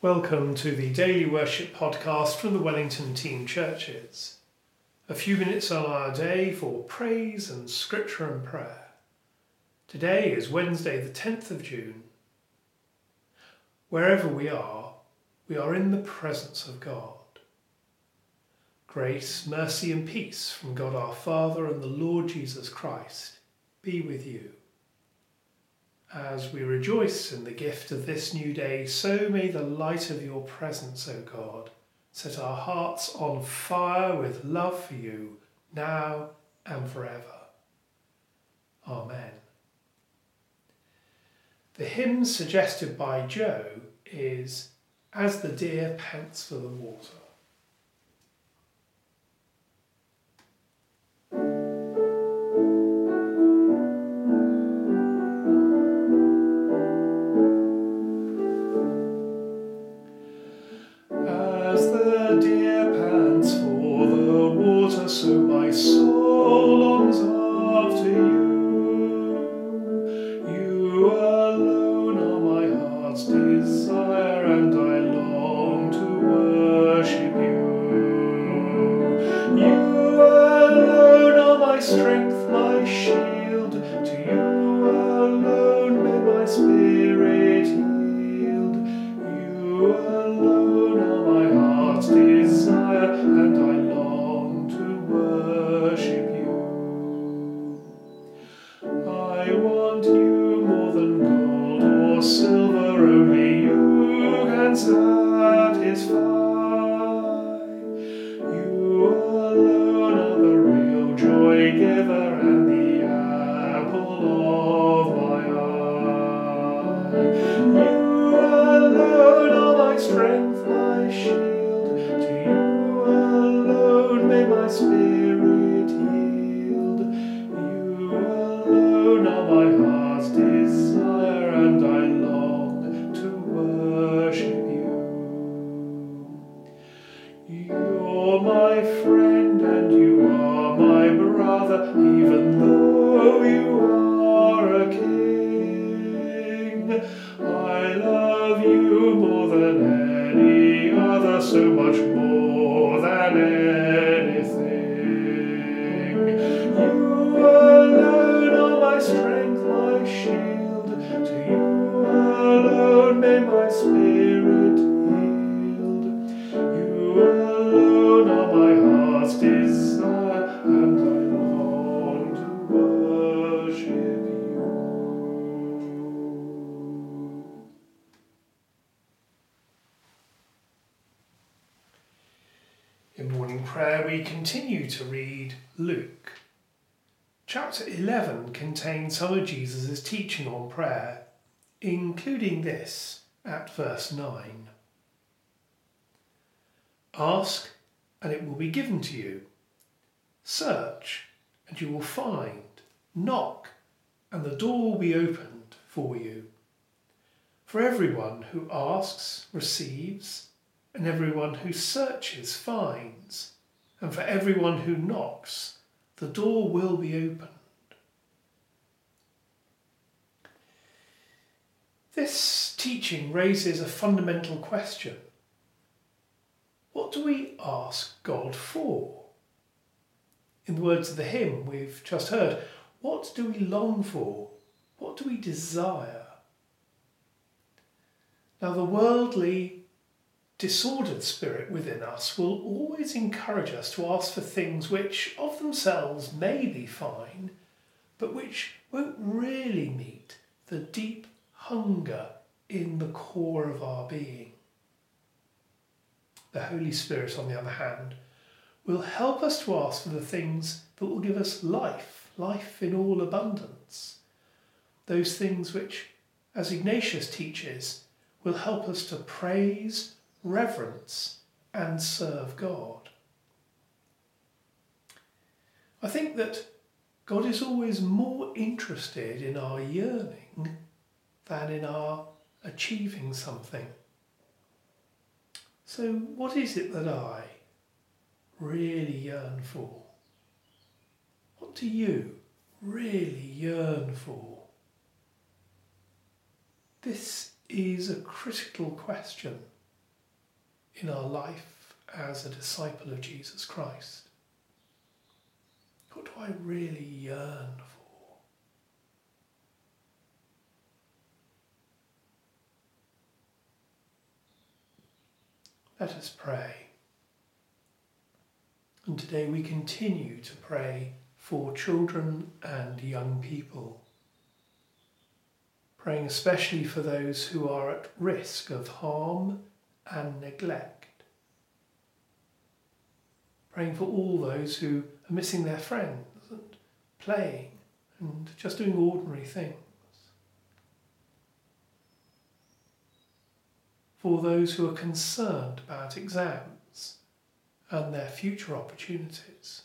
Welcome to the Daily Worship Podcast from the Wellington Team Churches. A few minutes on our day for praise and scripture and prayer. Today is Wednesday, the 10th of June. Wherever we are, we are in the presence of God. Grace, mercy, and peace from God our Father and the Lord Jesus Christ be with you. As we rejoice in the gift of this new day, so may the light of your presence, O God, set our hearts on fire with love for you, now and forever. Amen. The hymn suggested by Joe is As the Deer Pants for the Water. heart's desire, and I long to worship you. You alone are my strength, my shield. To you alone may my spirit yield. You. Father, even though you are a king. I love you more than any other, so much more than anything. You alone are my strength, my shield. To you alone may my spirit yield. You alone are my heart's desire. In morning prayer, we continue to read Luke. Chapter 11 contains some of Jesus' teaching on prayer, including this at verse 9 Ask, and it will be given to you. Search, and you will find. Knock, and the door will be opened for you. For everyone who asks receives and everyone who searches finds, and for everyone who knocks, the door will be opened. This teaching raises a fundamental question. What do we ask God for? In the words of the hymn we've just heard, what do we long for? What do we desire? Now, the worldly disordered spirit within us will always encourage us to ask for things which of themselves may be fine, but which won't really meet the deep hunger in the core of our being. The Holy Spirit, on the other hand, will help us to ask for the things that will give us life, life in all abundance. Those things which, as Ignatius teaches, will help us to praise reverence, and serve God. I think that God is always more interested in our yearning than in our achieving something. So, what is it that I really yearn for? What do you really yearn for? This is a critical question in our life as a disciple of Jesus Christ? What do I really yearn for? Let us pray. And today we continue to pray for children and young people praying especially for those who are at risk of harm and neglect. Praying for all those who are missing their friends and playing and just doing ordinary things. For those who are concerned about exams and their future opportunities.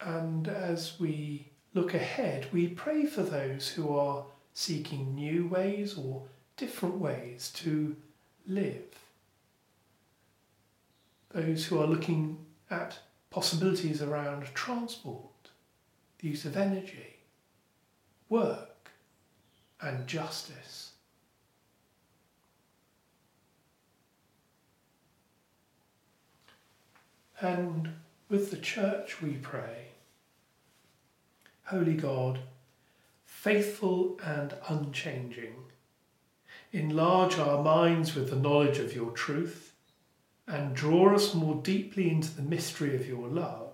And as we look ahead, we pray for those who are seeking new ways or different ways to live. Those who are looking at possibilities around transport, the use of energy, work, and justice. And with the church we pray Holy God, faithful and unchanging, enlarge our minds with the knowledge of your truth and draw us more deeply into the mystery of your love,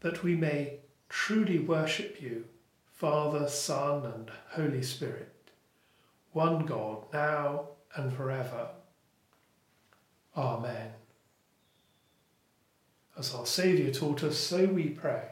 that we may truly worship you, Father, Son, and Holy Spirit, one God, now and forever. Amen. As our Saviour taught us, so we pray.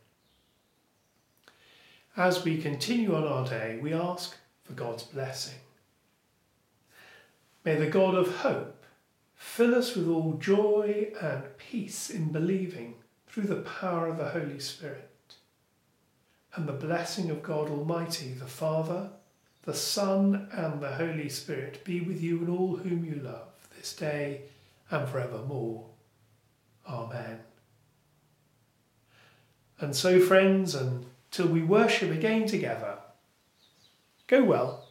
As we continue on our day, we ask for God's blessing. May the God of hope fill us with all joy and peace in believing through the power of the Holy Spirit. And the blessing of God Almighty, the Father, the Son, and the Holy Spirit be with you and all whom you love this day and forevermore. Amen. And so, friends, until we worship again together, go well